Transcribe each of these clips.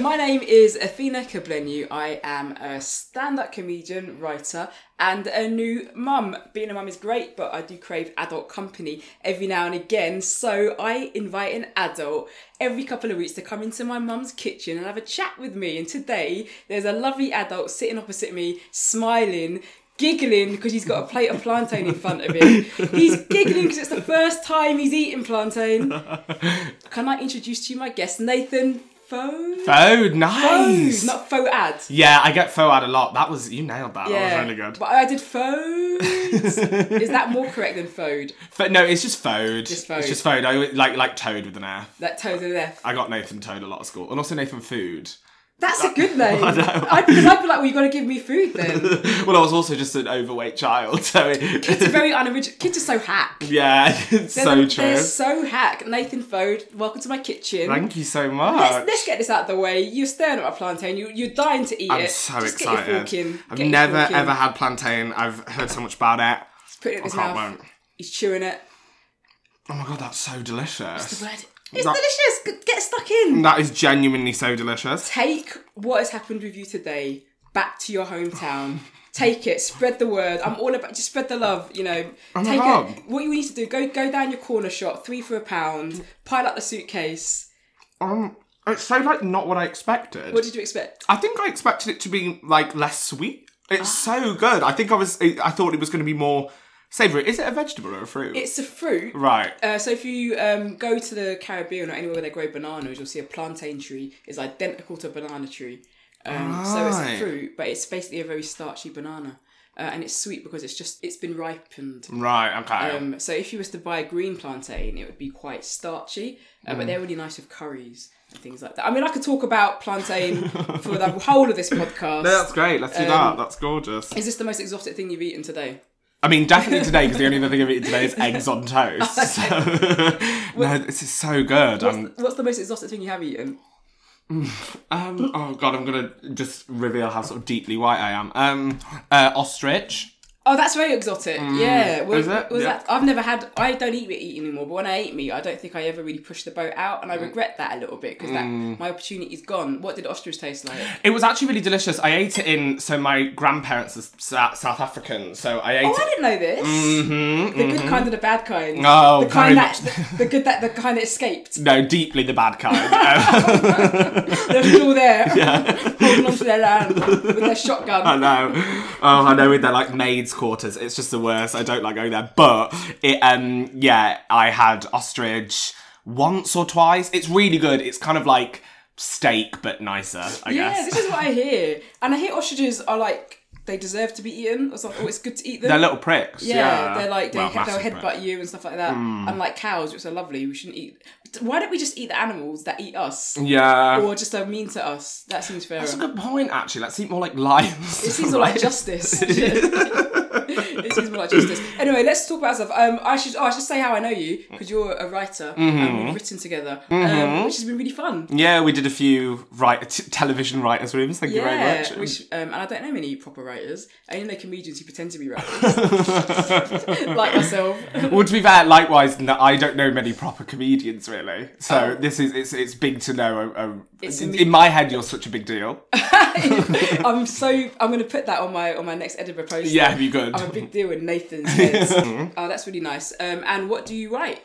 My name is Athena Kugblenu. I am a stand-up comedian, writer, and a new mum. Being a mum is great, but I do crave adult company every now and again. So I invite an adult every couple of weeks to come into my mum's kitchen and have a chat with me. And today there's a lovely adult sitting opposite me, smiling. Giggling because he's got a plate of plantain in front of him. He's giggling because it's the first time he's eaten plantain. Can I introduce to you my guest, Nathan Foad? Oh, nice. Not faux ad. yeah, I get faux ad a lot. That was you nailed that. Yeah, That was really good. But I did faux. Is that more correct than faux? But no, it's just faux. Just. It's just faux. I like like Toad with an F. That toe to the left. I got Nathan Toad a lot at school, and also Nathan Food. That's a good name. Know. I, because I'd be like, well, you got to give me food then. well, I was also just an overweight child, so it, It's very unoriginal. Kids are so hack. yeah, it's They're, so the- true. They're so hack. Nathan Foad, welcome to my kitchen. Thank you so much. Let's, let's get this out of the way. You're staring at my plantain. You, you're dying to eat I'm it. so Just excited. Get your fork in. I've never ever had plantain. I've heard so much about it. Put it in his mouth. He's chewing it. Oh my god, that's so delicious. The bread. It's That- delicious. Get stuck in. That is genuinely so delicious. Take what has happened with you today back to your hometown. Take it, spread the word. I'm all about just spread the love. You know, my take it. What you need to do: go go down your corner shop, three for a pound. Pile up the suitcase. Um, it's so like not what I expected. What did you expect? I think I expected it to be like less sweet. It's Ah. so good. I think I was. I thought it was going to be more savoury. Is it a vegetable or a fruit? It's a fruit. right. Uh, so if you um, go to the Caribbean or anywhere where they grow bananas, you'll see a plantain tree is identical to a banana tree. Um, So it's a fruit, but it's basically a very starchy banana, uh, and it's sweet because it's just it's been ripened. Right. Okay. Um, so if you was to buy a green plantain, it would be quite starchy, uh, Mm. but they're really nice with curries and things like that. I mean, I could talk about plantain for the whole of this podcast. no, that's great. Let's do um, that. That's gorgeous. Is this the most exotic thing you've eaten today? I mean, definitely today because the only other thing I've eaten today is eggs on toast. So, no, this is so good. What's, Um, what's the most exotic thing you have eaten? um, oh god, I'm gonna just reveal how sort of deeply white I am. Um, uh, ostrich. Oh, that's very exotic. yeah. Was, Mm. It? was Yeah. that? I've never had. I don't eat meat anymore. But when I ate meat, I don't think I ever really pushed the boat out, and I Mm. regret that a little bit because that my opportunity's gone. What did ostrich taste like? It was actually really delicious. I ate it in. So my grandparents are South African, so I ate Oh, it. I didn't know this. Mhm, The good kind and the bad kind. Mm-hmm. Oh, the kind that the, the good that the kind that escaped. No, deeply the bad kind. Um, They're still there, yeah. holding onto their land with their shotgun. I know. Oh, I know. With their like maids' quarters, it's just the worst. I don't like going there. But it, um, yeah, I had ostrich once or twice. It's really good. It's kind of like steak, but nicer. I yeah, guess. this is what I hear, and I hear ostriches are like they deserve to be eaten, or something. Or it's good to eat them. They're little pricks. Yeah, Yeah, they're like they, Well, massive headbutt prick. you and stuff like that. Unlike cows, which are lovely, we shouldn't eat. Why don't we just eat the animals that eat us, Yeah. or just are mean to us? That seems fairer. That's a good point, actually. Let's eat more like lions. It seems more like justice. it seems more like justice. Anyway, let's talk about stuff. Um, I should oh, I should say how I know you because you're a writer and we've written together, um, which has been really fun. Yeah, we did a few write t- television writers' rooms. Thank you very much. which um, and I don't know many proper writers. I only know comedians who pretend to be writers, like myself. well, to be fair, likewise, no, I don't know many proper comedians really. So this is it's it's big to know. Uh, uh, It's in, a- in my head, you're such a big deal. I'm so I'm going to put that on my on my next Edinburgh post. Yeah, be good. Big deal in Nathan's head. oh, that's really nice. Um, and what do you write?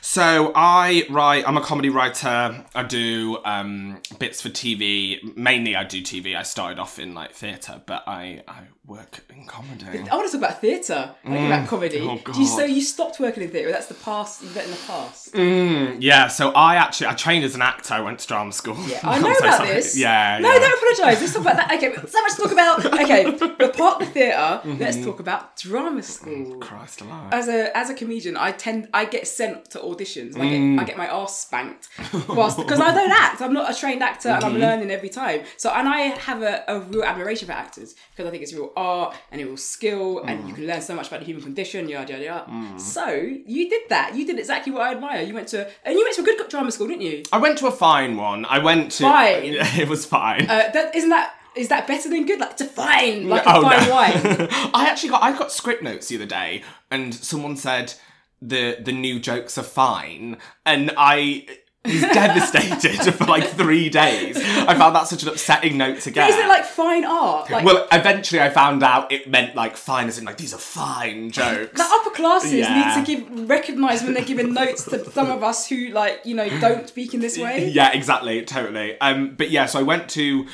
So I write. I'm a comedy writer. I do um, bits for TV. Mainly, I do TV. I started off in like theatre, but I I work in comedy. I want to talk about theatre. I think about comedy. Oh, Do you, so you stopped working in theatre? That's the past. You've in the past. Mm, yeah. So I actually I trained as an actor. I went to drama school. Yeah, I know so about sorry. this. Yeah. No, yeah. don't apologise. Let's talk about that. Okay, so much to talk about. Okay, the part of the theatre. Mm-hmm. Let's talk about drama school. Christ alive. As a as a comedian, I tend I get sent to auditions. And I get Mm. I get my ass spanked whilst because I don't act. I'm not a trained actor, and Mm-hmm. I'm learning every time. So and I have a, a real admiration for actors because I think it's real art and a real skill, and Mm. you can learn so much about the human condition. Yada yada yada. So you did that. You did exactly what I admire. You went to and you went to a good drama school, didn't you? I went to a fine one. I went to. Fine? It was fine. Uh, that isn't that. Is that better than good? Like to fine, like Oh, a fine no. wine. I actually got I got script notes the other day, and someone said the the new jokes are fine, and I He's devastated for like three days. I found that such an upsetting note to get. Is it like fine art? Like, well, eventually I found out it meant like fine, as in like these are fine jokes. the upper classes Yeah. need to give recognise when they're giving notes to some of us who like you know don't speak in this way. Yeah, exactly, totally. Um, but yeah, so I went to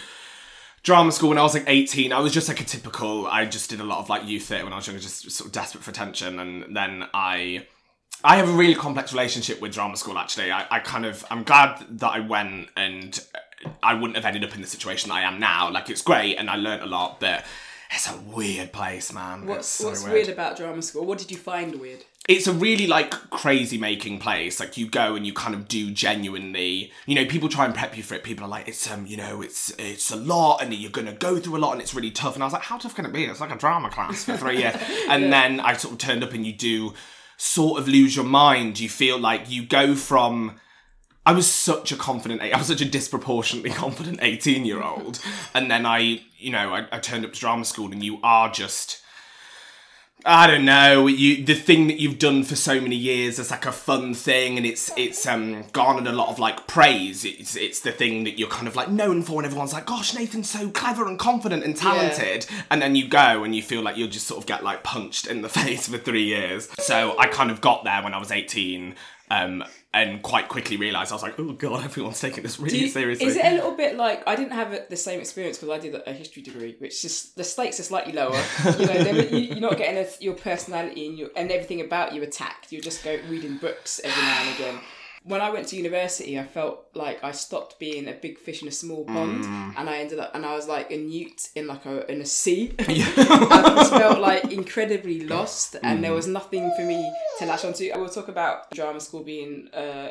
drama school when I was like 18. I was just like a typical, I just did a lot of like youth theatre when I was younger, just sort of desperate for attention. And then I, I have a really complex relationship with drama school actually. I, I kind of, I'm glad that I went and I wouldn't have ended up in the situation that I am now. Like it's great and I learned a lot, but it's a weird place, man. What's, it's so what's weird about drama school? What did you find weird? it's a really like crazy making place like you go and you kind of do genuinely you know people try and prep you for it people are like it's um you know it's it's a lot and you're gonna go through a lot and it's really tough and i was like how tough can it be it's like a drama class for three years and then i sort of turned up and you do sort of lose your mind you feel like you go from I was such a confident, I was such a disproportionately confident 18 year old. And then I, you know, I, I turned up to drama school and you are just, I don't know, you the thing that you've done for so many years is like a fun thing and it's it's um garnered a lot of like praise. It's it's the thing that you're kind of like known for and everyone's like, gosh, Nathan's so clever and confident and talented. And then you go and you feel like you'll just sort of get like punched in the face for three years. So I kind of got there when I was 18. Um, and quite quickly realised I was like, oh god, everyone's taking this really you- seriously. Is it a little bit like I didn't have a, the same experience because I did a history degree, which just the stakes are slightly lower. you know, they're- you're not getting a, your personality and your and everything about you attacked. You're just go reading books every now and again. When I went to university, I felt like I stopped being a big fish in a small pond, Mm. and I ended up and I was like a newt in like a in a sea. I just felt like incredibly lost, and Mm. there was nothing for me to latch onto. I will talk about drama school being uh,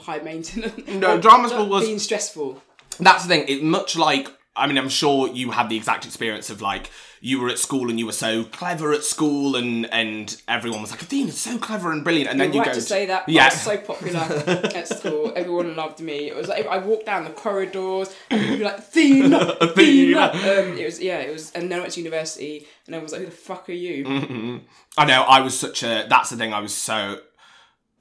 high maintenance. No, drama school was- being stressful. That's the thing. It's much like I mean, I'm sure you had the exact experience of like you were at school and you were so clever at school, and and everyone was like, "Athena's so clever and brilliant," and then You're you right go to say that. Yeah. I was so popular at school. Everyone loved me. It was like I walked down the corridors and people be like, "Athena, Athena." Athena. Um, it was yeah. It was, and then I went to university, and I was like, "Who the fuck are you?" Mm-hmm. I know. I was such a. That's the thing. I was so.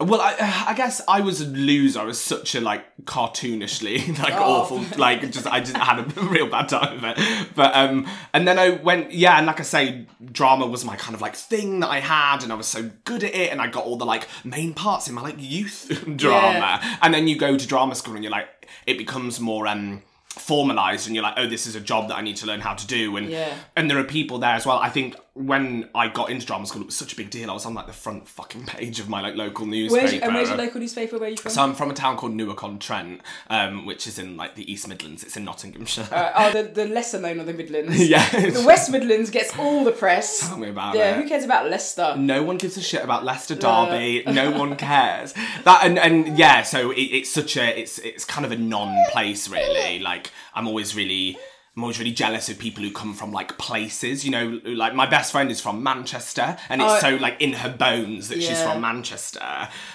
Well, I, I guess I was a loser. I was such a like cartoonishly like Oh. awful like just I just had a real bad time of it. But um and then I went yeah and like I say drama was my kind of like thing that I had and I was so good at it and I got all the like main parts in my like youth drama and then you go to drama school and you're like it becomes more um formalized and you're like oh this is a job that I need to learn how to do and Yeah. and there are people there as well. I think when I got into drama school, it was such a big deal. I was on like the front fucking page of my like local newspaper. Where's, and where's your local newspaper? Where are you from? so I'm from a town called Newark on Trent, um, which is in like the East Midlands. It's in Nottinghamshire. Uh, oh, the, the lesser known of the Midlands. yeah, The West Midlands gets all the press. Tell me about Yeah, it. who cares about Leicester? No one gives a shit about Leicester Derby. no one cares. That and, and yeah, so it, it's such a it's it's kind of a non-place really. Like I'm always really I'm always really jealous of people who come from like places. You know, like my best friend is from Manchester, and it's Oh. so like in her bones that she's from Manchester.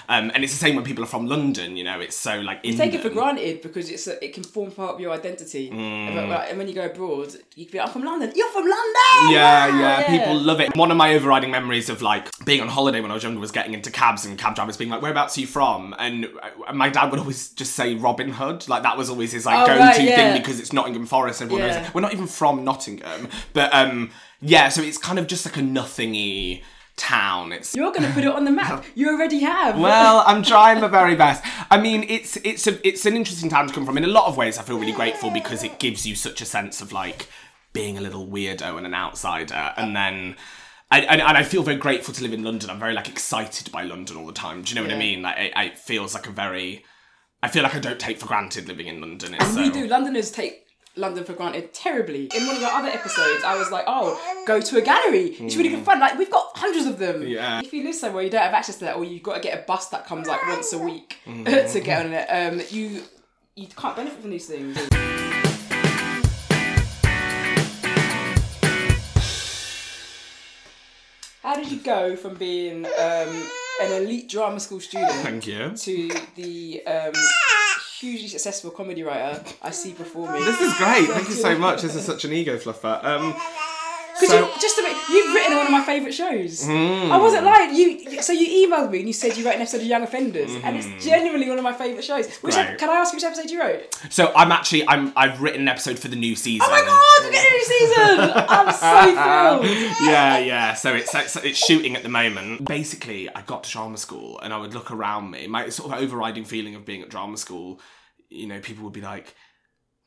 Um, and it's the same when people are from London. You know, it's so like in Take it for granted because it's a, it can form part of your identity. Mm. But, like, and when you go abroad, you can be like, I'm from London. You're from London. Yeah, Wow, yeah, people love it. One of my overriding memories of like being on holiday when I was younger was getting into cabs and cab drivers being like, "Whereabouts are you from?" And uh, my dad would always just say Robin Hood, like that was always his like Oh, go-to right, yeah. thing because it's Nottingham Forest. And everyone Yeah. knows we're not even from Nottingham, but um, yeah, so it's kind of just like a nothingy town. It's You're going to put it on the map. You already have. well, I'm trying my very best. I mean, it's it's a it's an interesting town to come from. In a lot of ways, I feel really grateful because it gives you such a sense of like being a little weirdo and an outsider, and then. I, and, and I feel very grateful to live in London. I'm very like excited by London all the time. Do you know what I mean? Like it, it feels like a very. I feel like I don't take for granted living in London. It's so, We do. Londoners take London for granted terribly. In one of the other episodes, I was like, "Oh, go to a gallery. It's really good fun. Like we've got hundreds of them. Yeah. If you live somewhere you don't have access to that, or you've got to get a bus that comes like once a week Mm. to get on it, um, you you can't benefit from these things. How did you go from being um, an elite drama school student Thank you. to the um, hugely successful comedy writer I see performing. This is great. Thank you so much. This is such an ego fluffer. Um, Because So- you, just to make, you've written one of my favourite shows. Hmm. I wasn't lying. You so you emailed me and you said you wrote an episode of Young Offenders, and it's genuinely one of my favourite shows. Which Hmm. Ep- can I ask which episode you wrote? So I'm actually I'm I've written an episode for the new season. Oh my god, we're getting a new season! I'm so thrilled. yeah, yeah. So it's, it's it's shooting at the moment. Basically, I got to drama school and I would look around me. My sort of overriding feeling of being at drama school, you know, people would be like,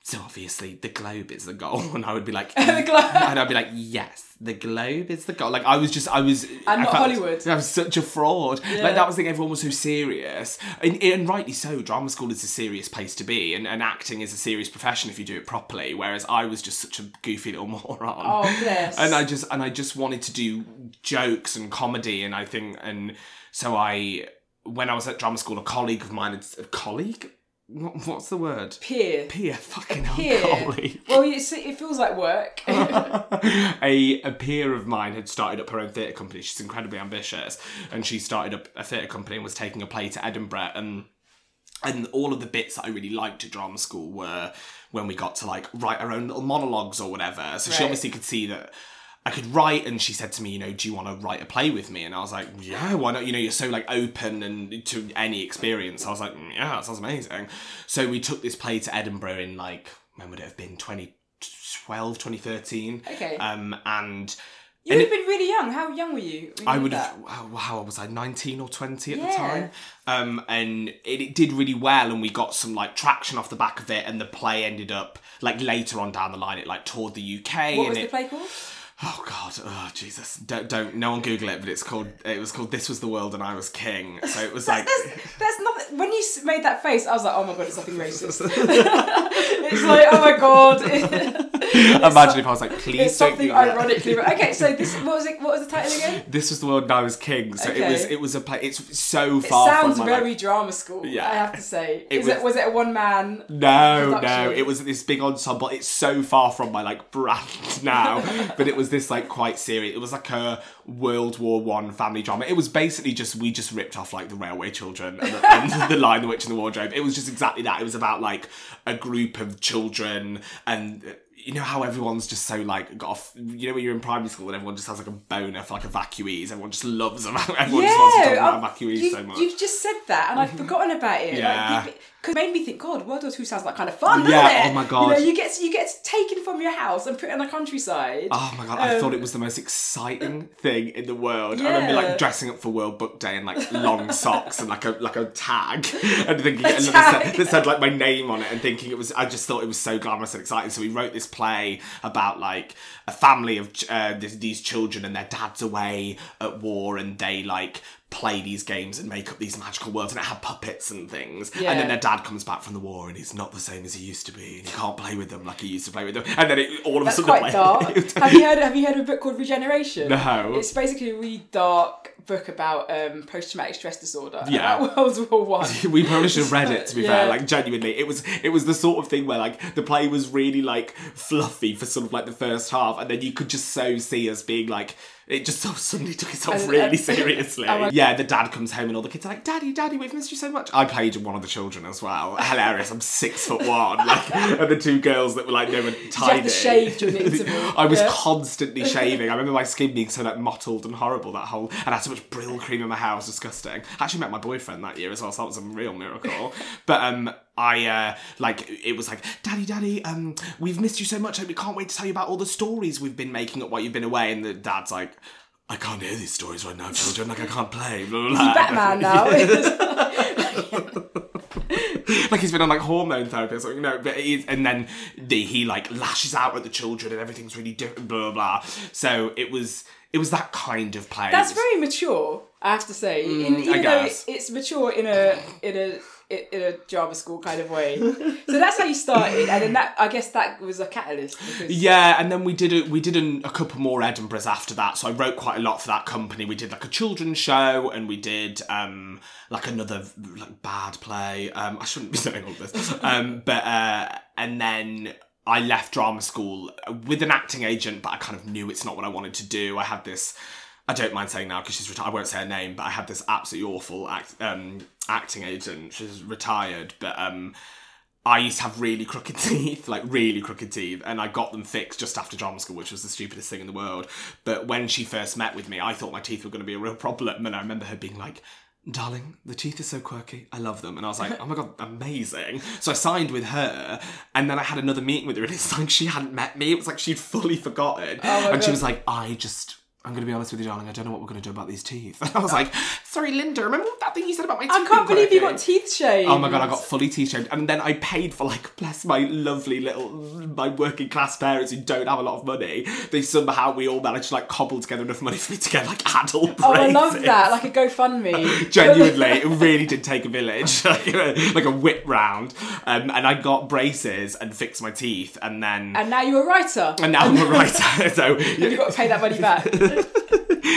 "So obviously the globe is the goal," and I would be like, The mm. globe. and I'd be like, "Yes, the globe is the goal." Like I was just, I was, And I not felt- Hollywood. I was such a fraud. Yeah. Like that was the thing. Everyone was so serious, and, and rightly so. Drama school is a serious place to be, and, and acting is a serious profession if you do it properly. Whereas I was just such a goofy little moron Oh bless. and I just and I just wanted to do jokes and comedy, and I think and so I when I was at drama school, a colleague of mine, a colleague, what, what's the word? peer. Peer, fucking Peer. Well, it's, it feels like work. a a peer of mine had started up her own theatre company. She's incredibly ambitious, and she started up a theatre company and was taking a play to Edinburgh and. And all of the bits that I really liked at drama school were when we got to like write our own little monologues or whatever. So she obviously could see that I could write, and she said to me, you know, do you want to write a play with me? And I was like, yeah, why not? You know, you're so like open and to any experience. I was like, "Mm, yeah, that sounds amazing. So we took this play to Edinburgh in like when would it have been 2012, 2013. Okay. Um, and you would have been really young. How young were you? you I would have. How, was I? Nineteen or twenty at Yeah. the time. Um, and it, it did really well, and we got some like traction off the back of it. And the play ended up like later on down the line, it like toured the UK. What was it, the play called? Oh God! Oh Jesus! Don't don't. No one Google it, but it's called. It was called "This Was the World and I Was King." So it was like. there's, that's nothing. When you made that face, I was like, oh my god, it's something racist. it's like, oh my god. Imagine if I was like, please It's don't something it." ironically. Okay, so this what was it? What was the title again? This was the world and I was king. So it was. It was a play. It's so It far. my, sounds very drama school. Yeah. I have to say. It Is was- it was it a one man? No, production. no, it was this big ensemble. It's so far from my like brand now, but it was this like quite serious. It was like a World War One family drama. It was basically just we just ripped off like the Railway Children and the, and the Lion, the Witch, and the Wardrobe. It was just exactly that. It was about like a group of children and. You know how everyone's just so like got off. You know when you're in primary school and everyone just has like a boner for like evacuees. Everyone just loves them. Everyone just wants to talk I've- evacuees you, so much. You've just said that, and I've mm-hmm. forgotten about it. Yeah. Like, because it made me think, God, World War Two sounds like kind of fun, Yeah, doesn't it? oh my You God. know, you get you get taken from your house and put in the countryside. Oh my god, I Um, thought it was the most exciting thing in the world. Yeah. I remember like dressing up for World Book Day in like long socks and like a like a tag and thinking and that tag. said, that said like my name on it and thinking it was I just thought it was so glamorous and exciting. So we wrote this play about like a family of uh, these children and their dad's away at war and they like play these games and make up these magical worlds and it had puppets and things and then their dad comes back from the war and he's not the same as he used to be and he can't play with them like he used to play with them and then it, all of That's a sudden quite dark. have you heard? Have you heard of a book called Regeneration? No. It's basically a really dark book about um, post-traumatic stress disorder. Yeah. about World War One. we probably should have read it to be Yeah. fair like genuinely it was it was the sort of thing where like the play was really like fluffy for sort of like the first half and then you could just so see us being like it just so suddenly took itself And- really and- seriously Oh yeah the dad comes home and all the kids are like daddy daddy we've missed you so much. I played one of the children as well. Hilarious. I'm six foot one. Like and the two girls that were like they were tiny have to shave during the interval? I was Yeah. constantly shaving. I remember my skin being so like mottled and horrible that whole and I had so much Brylcreem in my hair. It was disgusting. I actually met my boyfriend that year as well so that was a real miracle. But um I uh like it was like daddy daddy um we've missed you so much like, we can't wait to tell you about all the stories we've been making up while you've been away and the dad's like I can't hear these stories right now children like I can't play blah, blah, blah. Batman now. like he's been on like hormone therapy or something. No, but he's, and then the, he like lashes out at the children and everything's really different. Blah blah. blah. So it was it was that kind of play. That's very mature, I have to say. in, even Mm, though it's mature in a in a in a drama school kind of way. so that's how you started, and then that I guess that was a catalyst. Yeah, and then we did a, we did an, a couple more Edinburghs after that. So I wrote quite a lot for that company. We did like a children's show, and we did um like another like bad play. Um, I shouldn't be saying all this. Um, but uh, and then I left drama school with an acting agent, but I kind of knew it's not what I wanted to do. I had this. I don't mind saying now because she's retired. I won't say her name, but I had this absolutely awful act, um, acting agent. She's retired, but um, I used to have really crooked teeth, like really crooked teeth, and I got them fixed just after drama school, which was the stupidest thing in the world. But when she first met with me, I thought my teeth were going to be a real problem, and I remember her being like, Darling, the teeth are so quirky. I love them. And I was like, oh my god, amazing. So I signed with her, and then I had another meeting with her, and it's like she hadn't met me. It was like she'd fully forgotten. Oh and she was like, I just. I'm going to be honest with you, darling. I don't know what we're going to do about these teeth. And I was like, sorry, Linda, remember that thing you said about my teeth? I can't believe you got teeth shaved. Oh my god, I got fully t-shirted, and then I paid for like bless my lovely little my working class parents who don't have a lot of money. They somehow we all managed to like cobble together enough money for me to get like adult braces. Oh, I love that. Like a GoFundMe. Genuinely, it really did take a village, like a, like a whip round, um, and I got braces and fixed my teeth, and then and now you're a writer. and now I'm a writer. so You've got to pay that money back.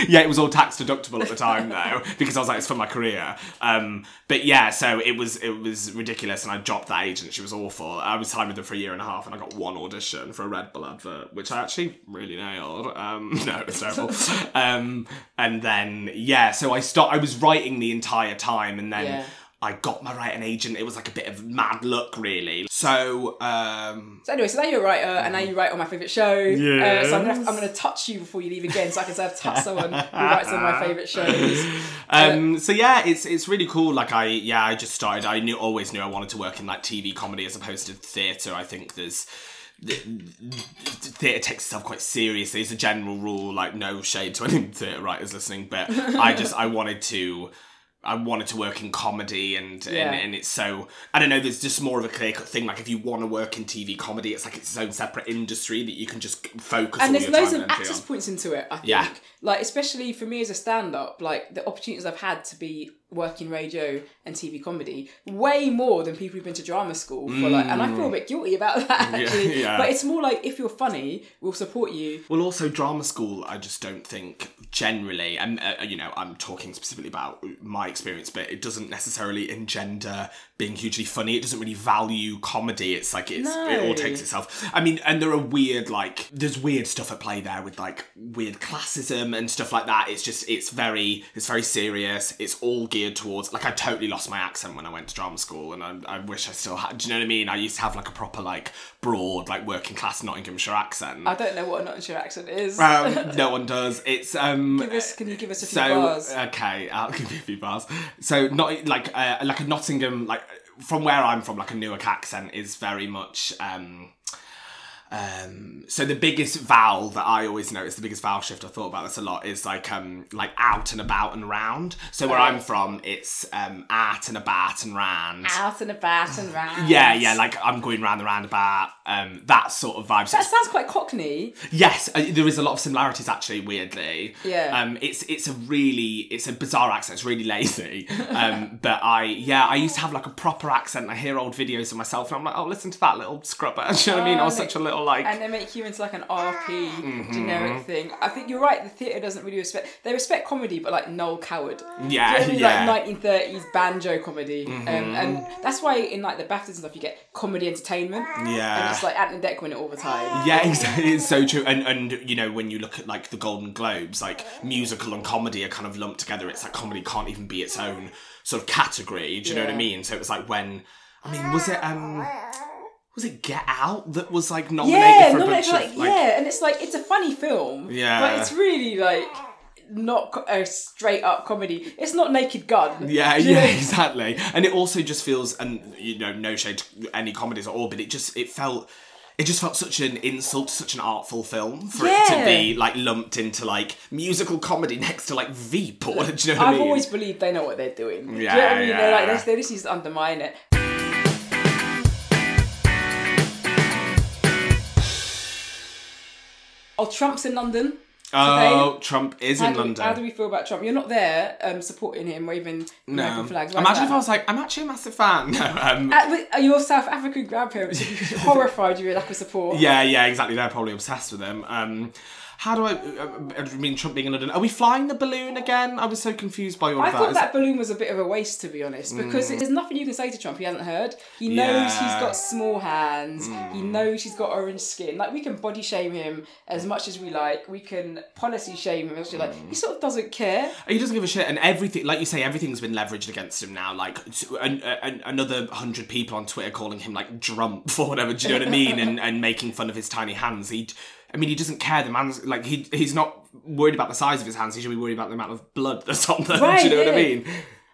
Yeah, it was all tax deductible at the time though, because I was like, it's for my career. Um, but yeah, so it was it was ridiculous, and I dropped that agent. She was awful. I was signed with her for a year and a half, and I got one audition for a Red Bull advert, which I actually really nailed. Um, no, it was terrible. um, and then yeah, so I stopped. I was writing the entire time, and then. Yeah. I got my writing agent. It was like a bit of mad luck, really. So, um, So anyway, so now you're a writer, and now you write on my favourite show. Uh, so I'm gonna, I'm gonna touch you before you leave again, so I can say I've touched someone who writes on my favourite shows. Um, so yeah, it's it's really cool. Like I yeah, I just started. I knew always knew I wanted to work in like TV comedy as opposed to theatre. I think there's theatre takes itself quite seriously. It's a general rule. Like no shade to any theatre writers listening, but I just I wanted to. I wanted to work in comedy and, Yeah. and and it's so I don't know. There's just more of a clear cut thing. Like if you want to work in TV comedy, it's like its its own separate industry that you can just focus. and there's loads of access on. points into it. I think, Yeah. Like especially for me as a stand-up, like the opportunities I've had to be working radio and TV comedy, way more than people who've been to drama school for like. And I feel a bit guilty about that Yeah, actually. yeah. But it's more like if you're funny, we'll support you. Well, also drama school. I just don't think generally, and uh, you know, I'm talking specifically about my experience, but it doesn't necessarily engender being hugely funny. It doesn't really value comedy. It's like it's it all takes itself. I mean, and there are weird like there's weird stuff at play there with like weird classism and stuff like that. It's just it's very it's very serious. It's all geared towards like I totally lost my accent when I went to drama school, and I, I wish I still had. Do you know what I mean? I used to have like a proper like broad like working class Nottinghamshire accent. I don't know what a Nottinghamshire accent is. Um, no one does. It's um. give us, can you give us a few So bars? okay, I'll give you a few bars. So not like uh, like a Nottingham like from where I'm from, like a Newark accent is very much um. Um, so the biggest vowel that I always notice, the biggest vowel shift I thought about this a lot is like um like out and about and round. So where I'm from, it's um at and about and round. Out and about and round. Yeah, yeah, like I'm going round the roundabout. Um, that sort of vibe. So that sounds quite Cockney. Yes, uh, there is a lot of similarities actually. Weirdly, Yeah. Um, it's it's a really it's a bizarre accent. It's really lazy. Um, but I yeah I used to have like a proper accent. I hear old videos of myself and I'm like, oh, listen to that little scrubber. Do you know what I mean? I was Oh, such a little like. and they make you into like an RP Mm-hmm. generic thing. I think you're right. The theatre doesn't really respect. They respect comedy, but like Noel Coward. Yeah, Do you know I mean? yeah. Like 1930s banjo comedy, Mm-hmm. um, and that's why in like the BAFTAs and stuff you get comedy entertainment. Yeah. and it's like Ant and Dec win it all the time. Yeah, exactly. It's so true. And and you know when you look at like the Golden Globes, like musical and comedy are kind of lumped together. It's like comedy can't even be its own sort of category. Do you know what I mean? So it was like when I mean, was it um was it Get Out that was like nominated Yeah, for a bunch for, like, of like yeah, and it's like it's a funny film. Yeah. but it's really like not a straight up comedy. It's not Naked Gun. Yeah, yeah, know? exactly. And it also just feels, and you know, no shade to any comedies at all, but it just it felt. It just felt such an insult, such an artful film for it to be like lumped into like musical comedy next to like Veep or do you know what I I've mean? always believed they know what they're doing. Do you know Yeah, what I mean? They're like yeah. they, they just undermine it. Oh, Trump's in London. Oh, Trump is How in do, London. how do we feel about Trump? You're not there um, supporting him, waving no. American flags. Is Imagine if? I was like, I'm actually a massive fan. No, um, Uh, with- uh, your South African grandparents horrified you with lack of support. Yeah, yeah, exactly. They're probably obsessed with him. Um, how do I? uh, I mean, Trump being in London. Are we flying the balloon again? I was so confused by all I of that. thought Is that balloon was a bit of a waste, to be honest, because mm. there's nothing you can say to Trump he hasn't heard. He knows Yeah. he's got small hands. He mm. knows he's got orange skin. Like we can body shame him as mm. much as we like. We can policy shame him like. He sort of doesn't care. He doesn't give a shit, and everything, like you say, everything's been leveraged against him now. Like an, an, another hundred people on Twitter calling him like Drumpf or whatever. Do you know what I mean? And and making fun of his tiny hands. He, I mean, he doesn't care. The man's like he he's not worried about the size of his hands. He should be worried about the amount of blood that's on them. Right, Do you know what I mean?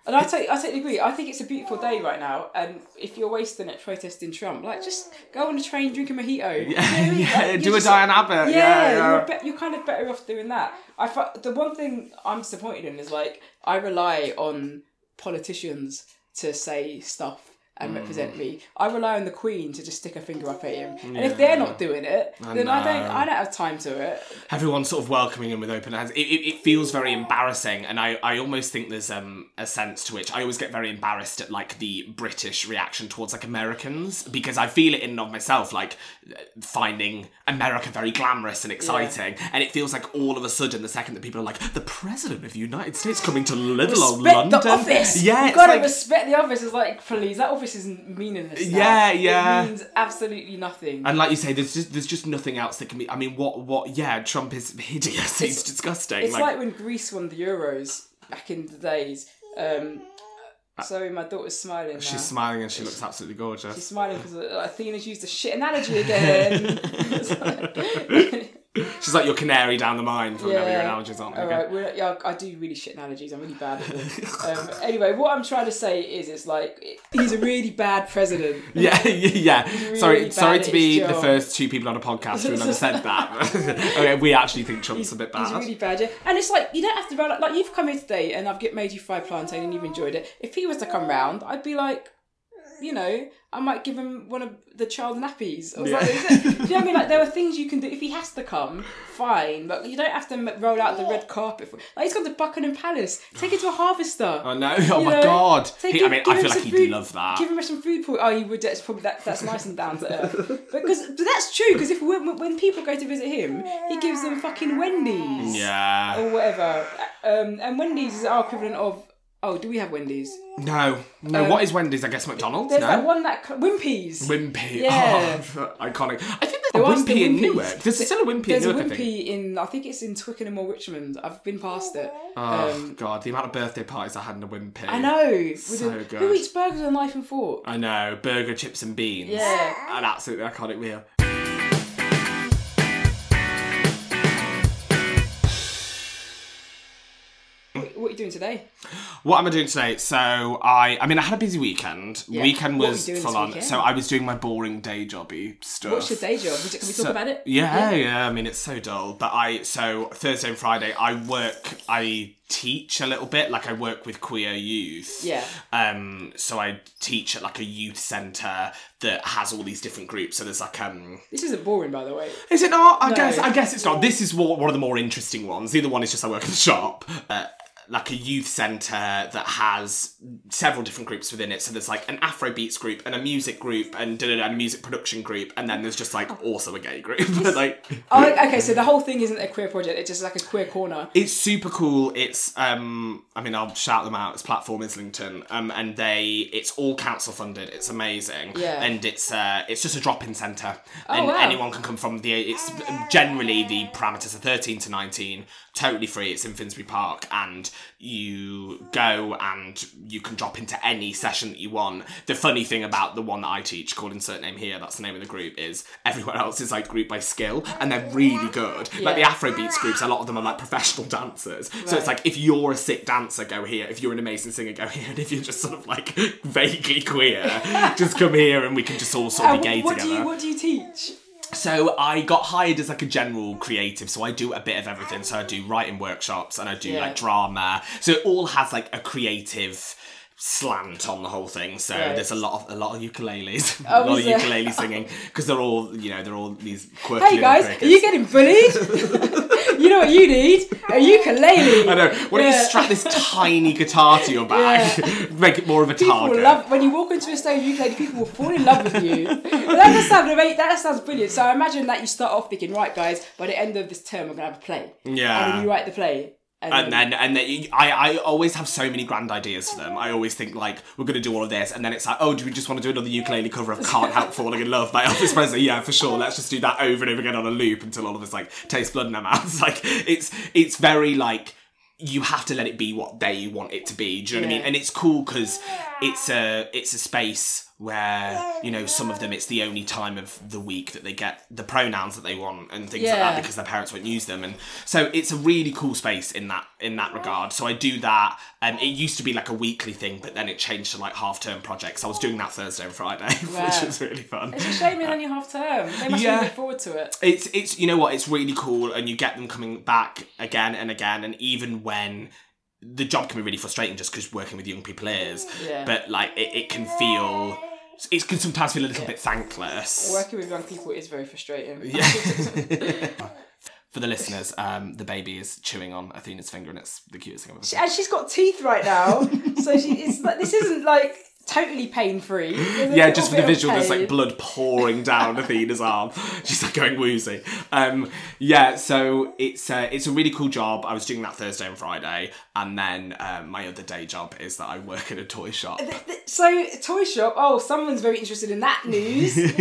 And I take, I totally agree. I think it's a beautiful day right now, and if you're wasting it protesting Trump, like just go on a train, drink a mojito. You know yeah, Like, do a just- Diane Abbott. Yeah, Yeah, yeah. You're, be- you're kind of better off doing that. I fi- the one thing I'm disappointed in is like I rely on politicians to say stuff and represent me. I rely on the Queen to just stick a finger up at him, and if they're not doing it, then I don't. I don't have time to it. everyone's sort of welcoming him with open hands. It, it, it feels very embarrassing, and I, I almost think there's um a sense to which I always get very embarrassed at like the British reaction towards like Americans because I feel it in and of myself like finding America very glamorous and exciting, and it feels like all of a sudden the second that people are like the president of the United States coming to little old London, the office. yeah, you gotta like, respect the office. It's like, please, that office is meaningless. now. Yeah, yeah. It means absolutely nothing. and like you say, there's just there's just nothing else that can be. I mean, what what? Yeah, Trump is hideous. He's disgusting. It's like, like, when Greece won the Euros back in the days. Um, sorry, my daughter's smiling now. she's smiling and she looks absolutely gorgeous. She's smiling because Athena's used the shit analogy again. She's like your canary down the mine for whenever your analogies aren't All okay. right, we're, yeah, I do really shit analogies. I'm really bad at them. um, anyway, what I'm trying to say is, it's like he's a really bad president. Yeah, yeah. really sorry, sorry to be the first two people on a podcast who have said that. okay, we actually think Trump's a bit bad. He's really bad, yeah. And it's like you don't have to run like, like you've come here today, and I've made you fried plantain, and you've enjoyed it. If he was to come round, I'd be like, you know, I might give him one of the child nappies or Yeah. something. Do you know what I mean? Like there are things you can do if he has to come, fine, but you don't have to roll out the red carpet. For, like he's gone to Buckingham Palace. Take him to a harvester. Oh no! Oh You my know, god! take He- I mean, I feel like he'd food- love that. Give him some food. Po- oh, you would. That's probably that. That's nice and down to earth. Because but that's true. Because if when, when people go to visit him, he gives them fucking Wendy's yeah. or whatever. Um, and Wendy's is our equivalent of. Oh, do we have Wendy's? No, no. what is Wendy's? I guess McDonald's. There's no. that one that Wimpy's. Wimpy. Yeah. Oh, iconic. I think There there's a are still Wimpy in Wimpys. Newark. There's still a Wimpy in There's a Newark. I. Wimpy in. I think it's in Twickenham or Richmond. I've been past it. Oh Um, god, the amount of birthday parties I had in a Wimpy. I know. So a- good. Who eats burgers with a knife and fork? I know. Burger, chips, and beans. Yeah. An absolutely iconic meal. Doing today? What am I doing today? So I, I mean, I had a busy weekend. Yeah. Weekend What was full on. weekend? So I was doing my boring day jobby stuff. What's your day job? Can we talk about it? Yeah, yeah, I mean, it's so dull. But I, so Thursday and Friday, I work, I teach a little bit. Like I work with queer youth. Yeah. Um. So I teach at like a youth centre that has all these different groups. So there's like um. This isn't boring, by the way. Is it not? I No. guess. I guess it's not. This is one of the more interesting ones. The other one is just I work in the shop. Uh, like a youth centre that has several different groups within it. So there's like an Afro beats group and a music group and, da, da, da, a music production group, and then there's just like also a gay group. like Oh, okay. So the whole thing isn't a queer project. It's just like a queer corner. it's super cool. It's um I mean I'll shout them out. It's Platform Islington. Um and they it's all council funded. It's amazing. Yeah. And it's uh it's just a drop in centre. and wow. anyone can come from the it's generally the parameters are 13 to 19, totally free. It's in Finsbury Park and you go and you can drop into any session that you want. The funny thing about the one that I teach called Insert Name Here, that's the name of the group, is everyone else is like grouped by skill and they're really good. Like the Yeah. Afrobeats groups, a lot of them are like professional dancers. So it's like if you're a sick dancer, go here. If you're an amazing singer, go here. And if you're just sort of like vaguely queer, just come here and we can just all sort of Uh, be gay what do together. you What do you teach? So I got hired as like a general creative, so I do a bit of everything. So I do writing workshops and I do Yeah. like drama. So it all has like a creative slant on the whole thing. So Right. there's a lot of a lot of ukuleles, Oh, a lot of there? ukulele singing because they're all you know they're all these quirky. Hey guys, crickets. are you getting bullied? you know what you need? A ukulele. I know. Why don't you Yeah. strap this tiny guitar to your back? Make it more of a People target. love when you walk into a stone ukulele. People will fall in love with you. Well, that does sound amazing. That sounds brilliant. So I imagine that you start off thinking, right, guys, by the end of this term, I'm gonna have a play. Yeah. And then you write the play. And, and then and then you- I, I always have so many grand ideas for them. I always think like we're gonna do all of this, and then it's like, oh, do we just want to do another ukulele cover of "Can't Help Falling in Love" by Elvis Presley? Yeah, for sure. Let's just do that over and over again on a loop until all of us like taste blood in our mouths. Like it's it's very like you have to let it be what they want it to be. Do you know what I mean? And it's cool because it's a it's a space where you know some of them it's the only time of the week that they get the pronouns that they want and things like that because their parents won't use them and so it's a really cool space in that in that regard so i do that and it used to be like a weekly thing but then it changed to like half term projects i was doing that thursday and friday Wow. which was really fun it's a shame it's only half term. They must Yeah. look forward to it. it's it's you know what it's really cool and you get them coming back again and again and even when the job can be really frustrating just because working with young people is Yeah. but like it, it can feel it can sometimes feel a little bit thankless Working with young people is very frustrating. Yeah. For the listeners, um, the baby is chewing on Athena's finger, and it's the cutest thing I've ever seen. and she's got teeth right now, so she it's like this isn't like totally pain free. Yeah, just for the visual, there's like blood pouring down Athena's arm. She's like going woozy. Um, yeah, so it's uh, it's a really cool job. I was doing that Thursday and Friday, and then um, my other day job is that I work in a toy shop. So toy shop. Oh, someone's very interested in that news.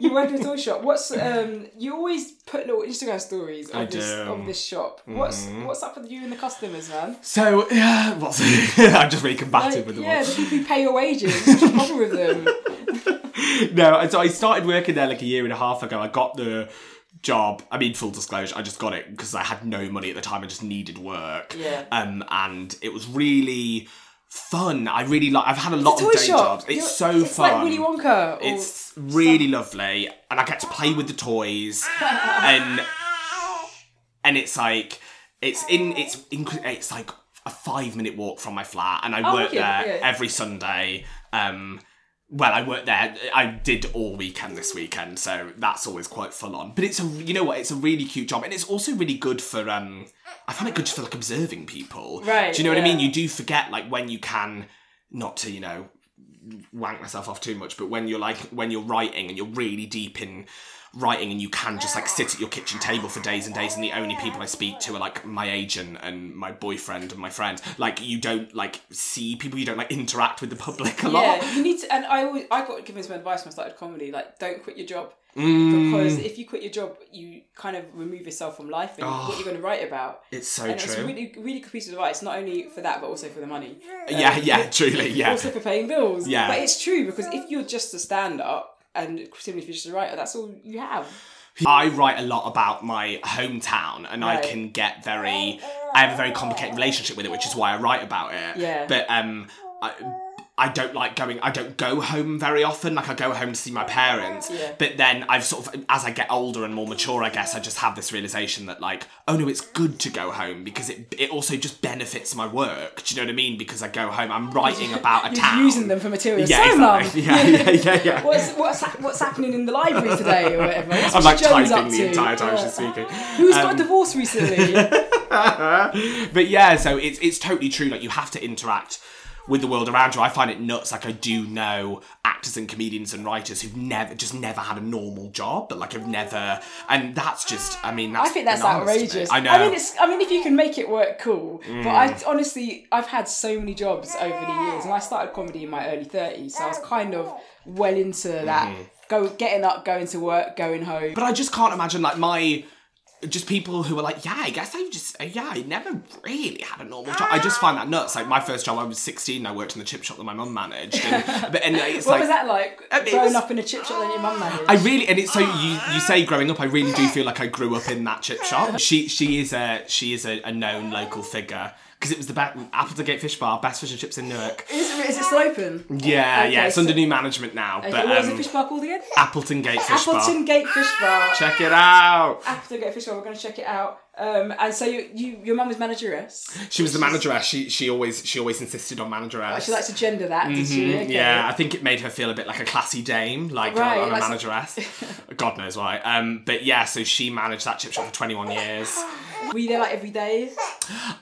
you work in a toy shop. What's um? You always put little Instagram stories of this of this shop. What's what's up with you and the customers, man? So yeah, what's I'm just really combative Like, with them yeah, all. the people who pay your wages. What's the problem with them? no, and so I started working there like a year and a half ago. I got the job. I mean, full disclosure, I just got it because I had no money at the time. I just needed work. Yeah. Um, and it was really fun. I really like. I've had a lot Toy of day shop. jobs. It's You're- so it's fun. like Willy Wonka. It's really lovely, and I get to play with the toys, and and it's like it's in it's in, it's like a five minute walk from my flat, and I Oh, work there yeah. every Sunday. Um, well, I worked there. I did all weekend this weekend, so that's always quite full on. But it's a you know what? It's a really cute job, and it's also really good for um. I find it good just for like observing people. Right, Do you know what I mean? You do forget like when you can, not to you know wank myself off too much, but when you're like when you're writing and you're really deep in writing and you can just like sit at your kitchen table for days and days and the only people I speak to are like my agent and my boyfriend and my friends. Like you don't like see people, you don't like interact with the public a lot. Yeah, you need to. And I always, I got given some advice when I started comedy. Like, don't quit your job Mm. because if you quit your job, you kind of remove yourself from life and what you're going to write about. It's so and true. it's really, really good piece of advice, not only for that, but also for the money. yeah, Um, yeah, truly, yeah. Also for paying bills. Yeah. But it's true because if you're just a stand up and similarly if you're just a writer, that's all you have. I write a lot about my hometown and I can get very I have a very complicated relationship with it, which is why I write about it. Yeah. But um I I don't like going I don't go home very often. Like I go home to see my parents. Yeah. But then I've sort of as I get older and more mature, I guess I just have this realization that like, oh no, it's good to go home because it it also just benefits my work. Do you know what I mean? Because I go home, I'm writing about a You're town. using them for material. Yeah, so, exactly. Yeah, yeah, yeah, yeah. what's what's what's happening in the library today or whatever? What's I'm like Jones typing the entire time Yeah. she's speaking. Who's Um, got a divorce recently? but yeah, so it's it's totally true. Like you have to interact with the world around you. I find it nuts. Like I do know actors and comedians and writers who've never just never had a normal job, but like have never, and that's just. I mean, that's I think that's bananas to me. outrageous. I know. I mean, it's. I mean, if you can make it work, cool. But Mm. I honestly, I've had so many jobs over the years, and I started comedy in my early thirties, so I was kind of well into that. Mm-hmm. Go getting up, going to work, going home. but I just can't imagine like my. Just people who are like, yeah, I guess I just, uh, yeah, I never really had a normal job. I just find that nuts. Like my first job, I was sixteen. I worked in the chip shop that my mum managed, and, but and it's what like, was that like? I mean, growing was- up in a chip shop that your mum managed. I really and it's so you you say growing up I really do feel like I grew up in that chip shop. She she is a she is a, a known local figure because it was the best Appleton Gate Fish Bar, best fish and chips in Newark. Is, it- is it still open? Yeah, Okay, yeah, it's so- under new management now. Okay, but what was the um, fish bar called again? Appleton Gate Fish Appleton Bar. Appleton Gate Fish Bar. Check it out. Appleton Gate Fish Bar. We're going to check it out. Um, and so you, you, your mum was manageress. She was the manageress. She she always she always insisted on manageress. She likes to gender that, did she? Mhm, Okay. Yeah, I think it made her feel a bit like a classy dame, like Right, on a like some- manageress. God knows why. Um, but yeah, so she managed that chip shop for 21 years. Were you there like every day? Um,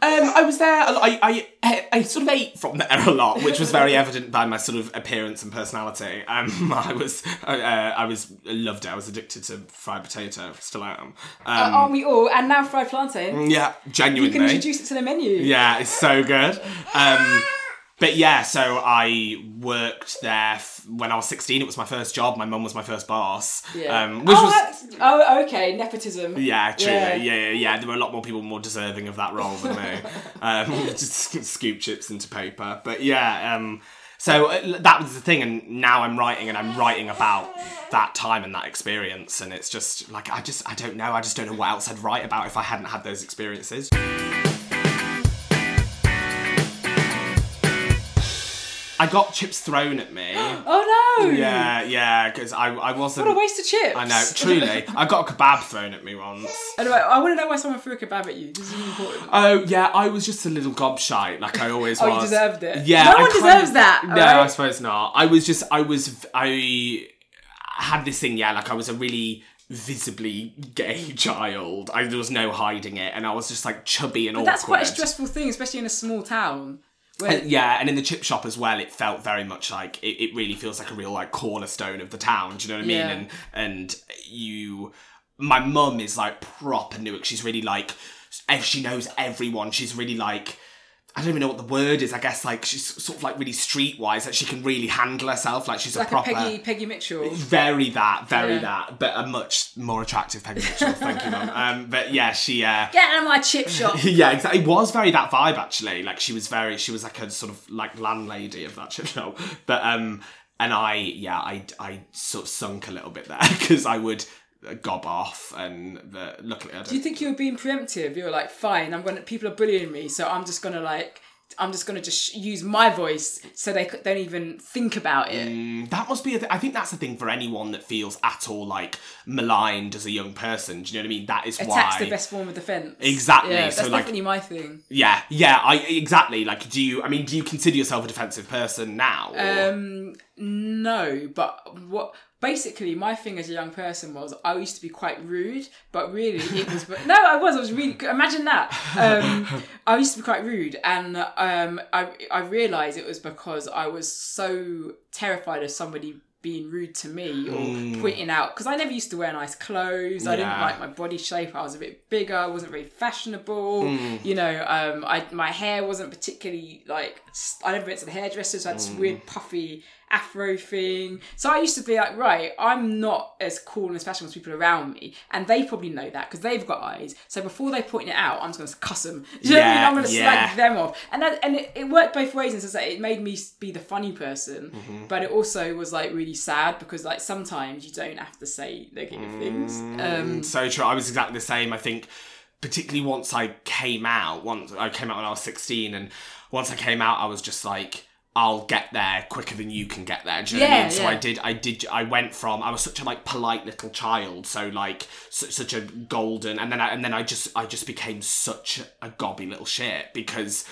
I was there. I, I I sort of ate from there a lot, which was very evident by my sort of appearance and personality. Um, I was uh, I was loved it. I was addicted to fried potato. Still am. Um, Aren't we all? And now fried plantain. yeah, genuinely. You can introduce it to the menu. Yeah, it's so good. Um, but yeah, so I worked there f- when I was 16. It was my first job. My mum was my first boss. Yeah. Um, which oh, was. oh, okay. Nepotism. Yeah, truly. Yeah. Yeah. yeah, yeah, There were a lot more people more deserving of that role than me. um, just scoop chips into paper. But yeah, um, so uh, that was the thing. And now I'm writing and I'm writing about that time and that experience. And it's just like, I just, I don't know. I just don't know what else I'd write about if I hadn't had those experiences. I got chips thrown at me. Oh no. Yeah, yeah, because I, I wasn't. What a waste of chips. I know, truly. I got a kebab thrown at me once. Anyway, I want to know why someone threw a kebab at you. This is important. Oh yeah, I was just a little gobshite, like I always Oh, you deserved it. Yeah, No I one deserves of- that, No, alright? I suppose not. I was just, I was, I had this thing. Yeah, like I was a really visibly gay child. I, there was no hiding it, and I was just like chubby and But awkward. that's quite a stressful thing, especially in a small town. And- yeah, and in the chip shop as well, it felt very much like it, it really feels like a real like cornerstone of the town. Do you know what I mean? Yeah. And and you, my mum is like proper Newark. She's really like, she knows everyone. She's really like. I don't even know what the word is. I guess like she's sort of like really streetwise. Like she can really handle herself. Like she's like a proper. a Peggy Peggy Mitchell. Very that, very Yeah. that, but a much more attractive Peggy Mitchell. Thank you, mum. Um, but yeah, she. Uh, Get out of my chip shop. yeah, exactly. It was very that vibe actually. Like she was very, she was like a sort of like landlady of that chip shop. But um, and I, yeah, I, I sort of sunk a little bit there because I would gob off, and the, luckily I don't. Do you think you were being preemptive? You were like, fine, I'm gonna. People are bullying me, so I'm just gonna like. I'm just gonna just use my voice so they don't even think about it. Mm, that must be a th- I think that's the thing for anyone that feels at all like maligned as a young person. Do you know what I mean? That is Attack's why. the best form of defense. Exactly, Yeah, so, that's like- definitely my thing. Yeah, yeah, I exactly. Like, do you? I mean, do you consider yourself a defensive person now? or- Um, no, but what basically my thing as a young person was I used to be quite rude, but really it was But no, I was. I was really. Imagine that. Um, I used to be quite rude, and um, I I realized it was because I was so terrified of somebody being rude to me or pointing out because I never used to wear nice clothes. I didn't like my body shape. I was a bit bigger. I wasn't very fashionable. You know, um, I my hair wasn't particularly like I never went to the hairdresser, so I had this weird puffy afro thing. So I used to be like, right, I'm not as cool and as fashionable as people around me, and they probably know that because they've got eyes. So before they point it out, I'm just going to cuss them. Do you know what I mean? Yeah, I'm going to yeah. slag them off, and that, and it, it worked both ways in sense that it made me be the funny person, Mm-hmm. but it also was like really sad because like sometimes you don't have to say negative things. Um, so true. I was exactly the same. I think, particularly once I came out, once I came out when I was 16, and once I came out, I was just like, I'll get there quicker than you can get there. Do you know what I mean? So yeah. I did, I did, I went from, I was such a like polite little child, so like su- such a golden, and then I, and then I just, I just became such a gobby little shit because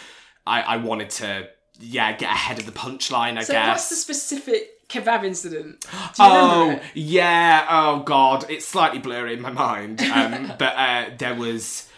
I, I wanted to, yeah, get ahead of the punchline, I so guess. what's the specific kebab incident? Do you Oh yeah. Oh god, it's slightly blurry in my mind. Um, but uh, there was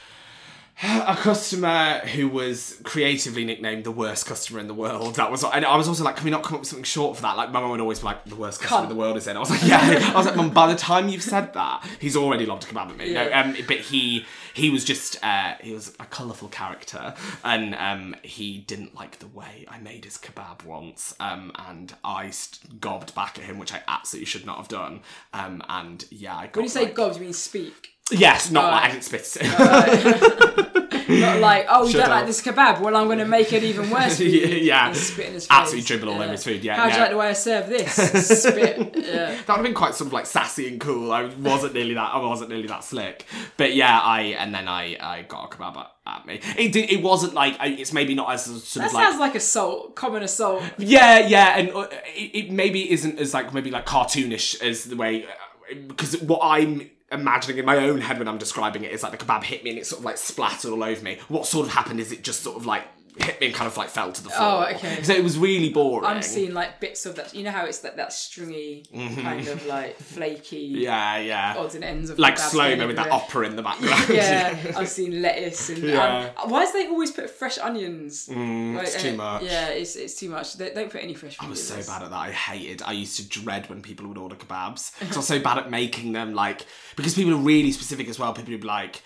a customer who was creatively nicknamed the worst customer in the world. That was, and I was also like, can we not come up with something short for that? Like, my mum would always be like, the worst customer Cunt. in the world is in. I was like, yeah. I was like, mum, by the time you've said that, he's already loved a kebab at me. No, Yeah. um, but he he was just uh, he was a colourful character, and um, he didn't like the way I made his kebab once, um, and I st- gobbed back at him, which I absolutely should not have done. Um, and yeah, I got When you say like- gobs, you mean speak. Yes, not like I Alright. didn't spit it. Not like, oh, you Shut don't like up. this kebab? Well, I'm going to make it even worse for you. Yeah. And spit in his Absolutely dribble all over his food, yeah, How do no. you like the way I serve this? spit. Yeah. That would have been quite sort of like sassy and cool. I wasn't nearly that. I wasn't nearly that slick. But yeah, I and then I I got a kebab at, at me. It did. It wasn't like I, it's maybe not as sort That of like sounds like assault, common assault. Yeah, yeah, and uh, it, it maybe isn't as like maybe like cartoonish as the way uh, because what I'm imagining in my own head when I'm describing it is like the kebab hit me and it sort of like splattered all over me. What sort of happened is it just sort of like hit me and kind of like fell to the floor. Oh, okay. So it was really boring. I'm seeing like bits of that. You know how it's like that stringy, kind of like flaky Mm-hmm. yeah, yeah. odds and ends of like slow mo with that opera in the background. Yeah, I've seen lettuce and Yeah. um, why do they always put fresh onions? Mm, Like, it's too much. Yeah, it's, it's too much. They don't put any fresh. I was so bad at that. I hated. I used to dread when people would order kebabs because I was so bad at making them. Like because people are really specific as well. People would be like,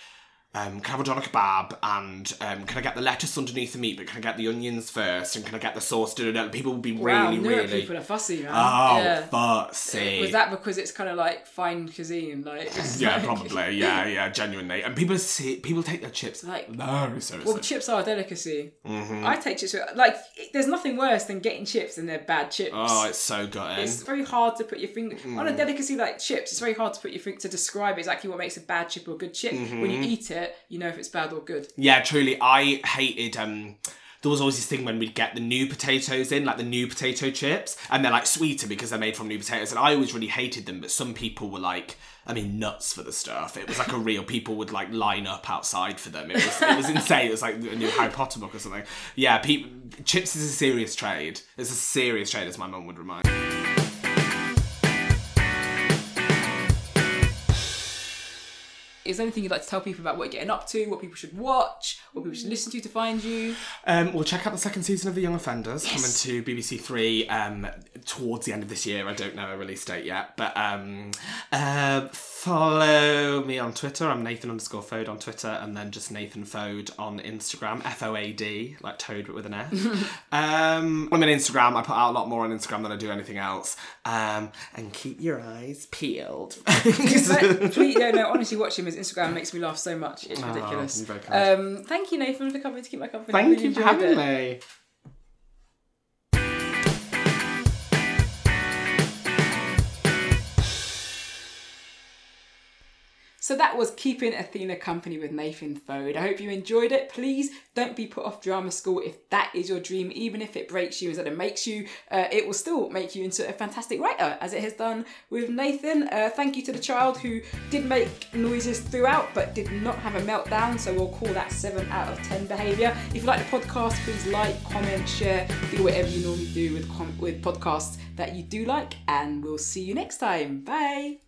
um, "Can I have a doner kebab?" and um, "Can I get the lettuce underneath the meat?" But can I get the onions first? And can I get the sauce? Da, da, da. People would be Wow, really, really. people are fussy, man. Oh, yeah. fussy. Was that because it's kind of like fine cuisine? Like Yeah, like- probably. Yeah, yeah, genuinely. And people see people take their chips Like- very seriously. Well, chips are a delicacy. Mm-hmm. I take chips. Like, there's nothing worse than getting chips and they're bad chips. oh, it's so gutting. It's very hard to put your finger on a Mm. delicacy like chips. It's very hard to put your finger to describe exactly what makes a bad chip or a good chip. When you Mm-hmm. eat it, you know if it's bad or good. Yeah, truly. I hated. um There was always this thing when we'd get the new potatoes in, like the new potato chips, and they're like sweeter because they're made from new potatoes. And I always really hated them, but some people were like, I mean, nuts for the stuff. It was like a real. People would like line up outside for them. It was it was insane. It was like a new Harry Potter book or something. Yeah, chips is a serious trade. It's a serious trade, as my mum would remind. Is there anything you'd like to tell people about what you're getting up to, what people should watch, what people should listen to to find you? Um, we'll check out the second season of The Young Offenders coming to BBC Three um, towards the end of this year. I don't know a release date yet, but um, uh, follow me on Twitter. I'm Nathan underscore Foad on Twitter, and then just Nathan Foad on Instagram. F O A D, like Toad but with an F. um, I'm on Instagram. I put out a lot more on Instagram than I do anything else. Um, and keep your eyes peeled. Please, no, no, honestly, watch him. His Instagram makes me laugh so much. It's ridiculous. you're very kind. Um, thank you, Nathan, for coming to keep my company. Thank Really you for having it. me. So that was Keeping Athena Company with Nathan Foad. I hope you enjoyed it. Please don't be put off drama school if that is your dream, even if it breaks you instead of makes you. Uh, it will still make you into a fantastic writer, as it has done with Nathan. Uh, thank you to the child who did make noises throughout but did not have a meltdown, so we'll call that 7 out of 10 behaviour. If you like the podcast, please like, comment, share, do whatever you normally do with, com- with podcasts that you do like, and we'll see you next time. Bye.